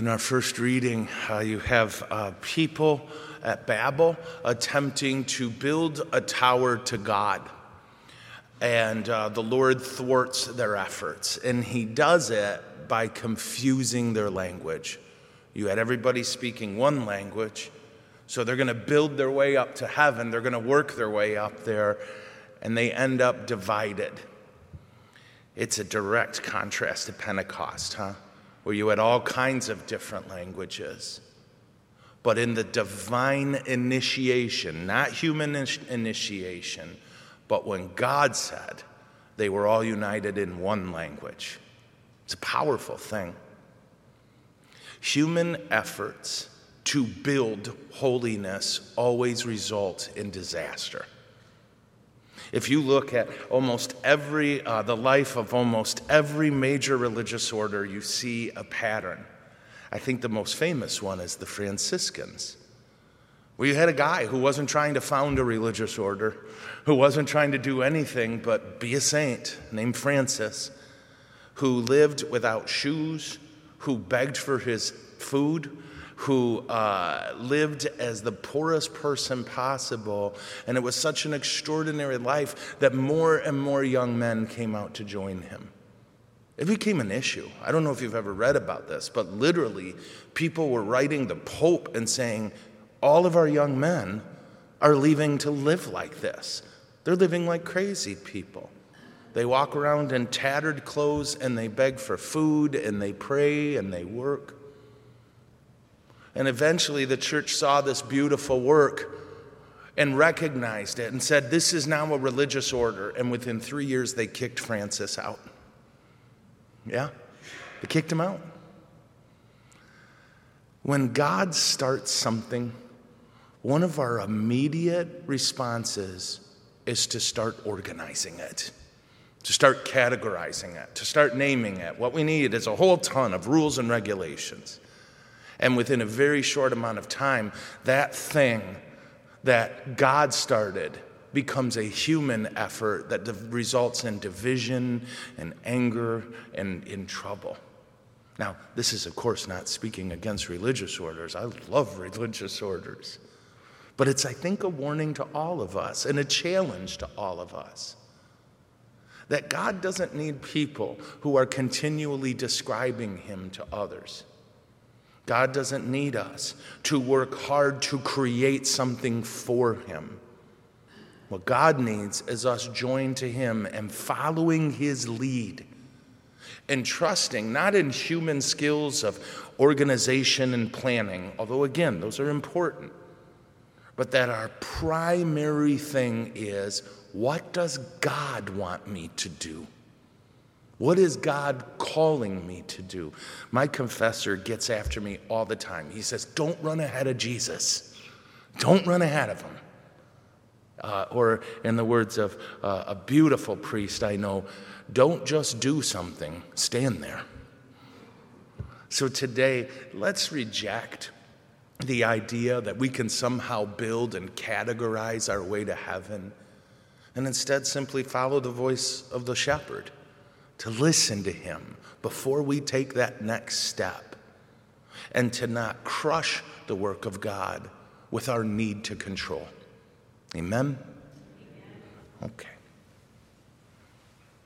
In our first reading, uh, you have uh, people at Babel attempting to build a tower to God. And uh, the Lord thwarts their efforts. And he does it by confusing their language. You had everybody speaking one language, so they're going to build their way up to heaven, they're going to work their way up there, and they end up divided. It's a direct contrast to Pentecost, huh? Where you had all kinds of different languages. But in the divine initiation, not human initiation, but when God said, they were all united in one language. It's a powerful thing. Human efforts to build holiness always result in disaster. If you look at almost every, uh, the life of almost every major religious order, you see a pattern. I think the most famous one is the Franciscans, where you had a guy who wasn't trying to found a religious order, who wasn't trying to do anything but be a saint, named Francis who lived without shoes, who begged for his food, who uh, lived as the poorest person possible. And it was such an extraordinary life that more and more young men came out to join him. It became an issue. I don't know if you've ever read about this, but literally, people were writing the Pope and saying, All of our young men are leaving to live like this. They're living like crazy people. They walk around in tattered clothes and they beg for food and they pray and they work. And eventually the church saw this beautiful work and recognized it and said, This is now a religious order. And within three years, they kicked Francis out. Yeah, they kicked him out. When God starts something, one of our immediate responses is to start organizing it to start categorizing it, to start naming it. What we need is a whole ton of rules and regulations. And within a very short amount of time, that thing that God started becomes a human effort that results in division and anger and in trouble. Now, this is, of course, not speaking against religious orders. I love religious orders. But it's, I think, a warning to all of us and a challenge to all of us that God doesn't need people who are continually describing Him to others. God doesn't need us to work hard to create something for Him. What God needs is us joined to Him and following His lead and trusting not in human skills of organization and planning, although again, those are important, but that our primary thing is what does God want me to do? What is God calling me to do? My confessor gets after me all the time. He says, Don't run ahead of Jesus, don't run ahead of him. Uh, or, in the words of uh, a beautiful priest I know, don't just do something, stand there. So today, let's reject the idea that we can somehow build and categorize our way to heaven and instead simply follow the voice of the shepherd, to listen to him before we take that next step, and to not crush the work of God with our need to control. Amen? Okay.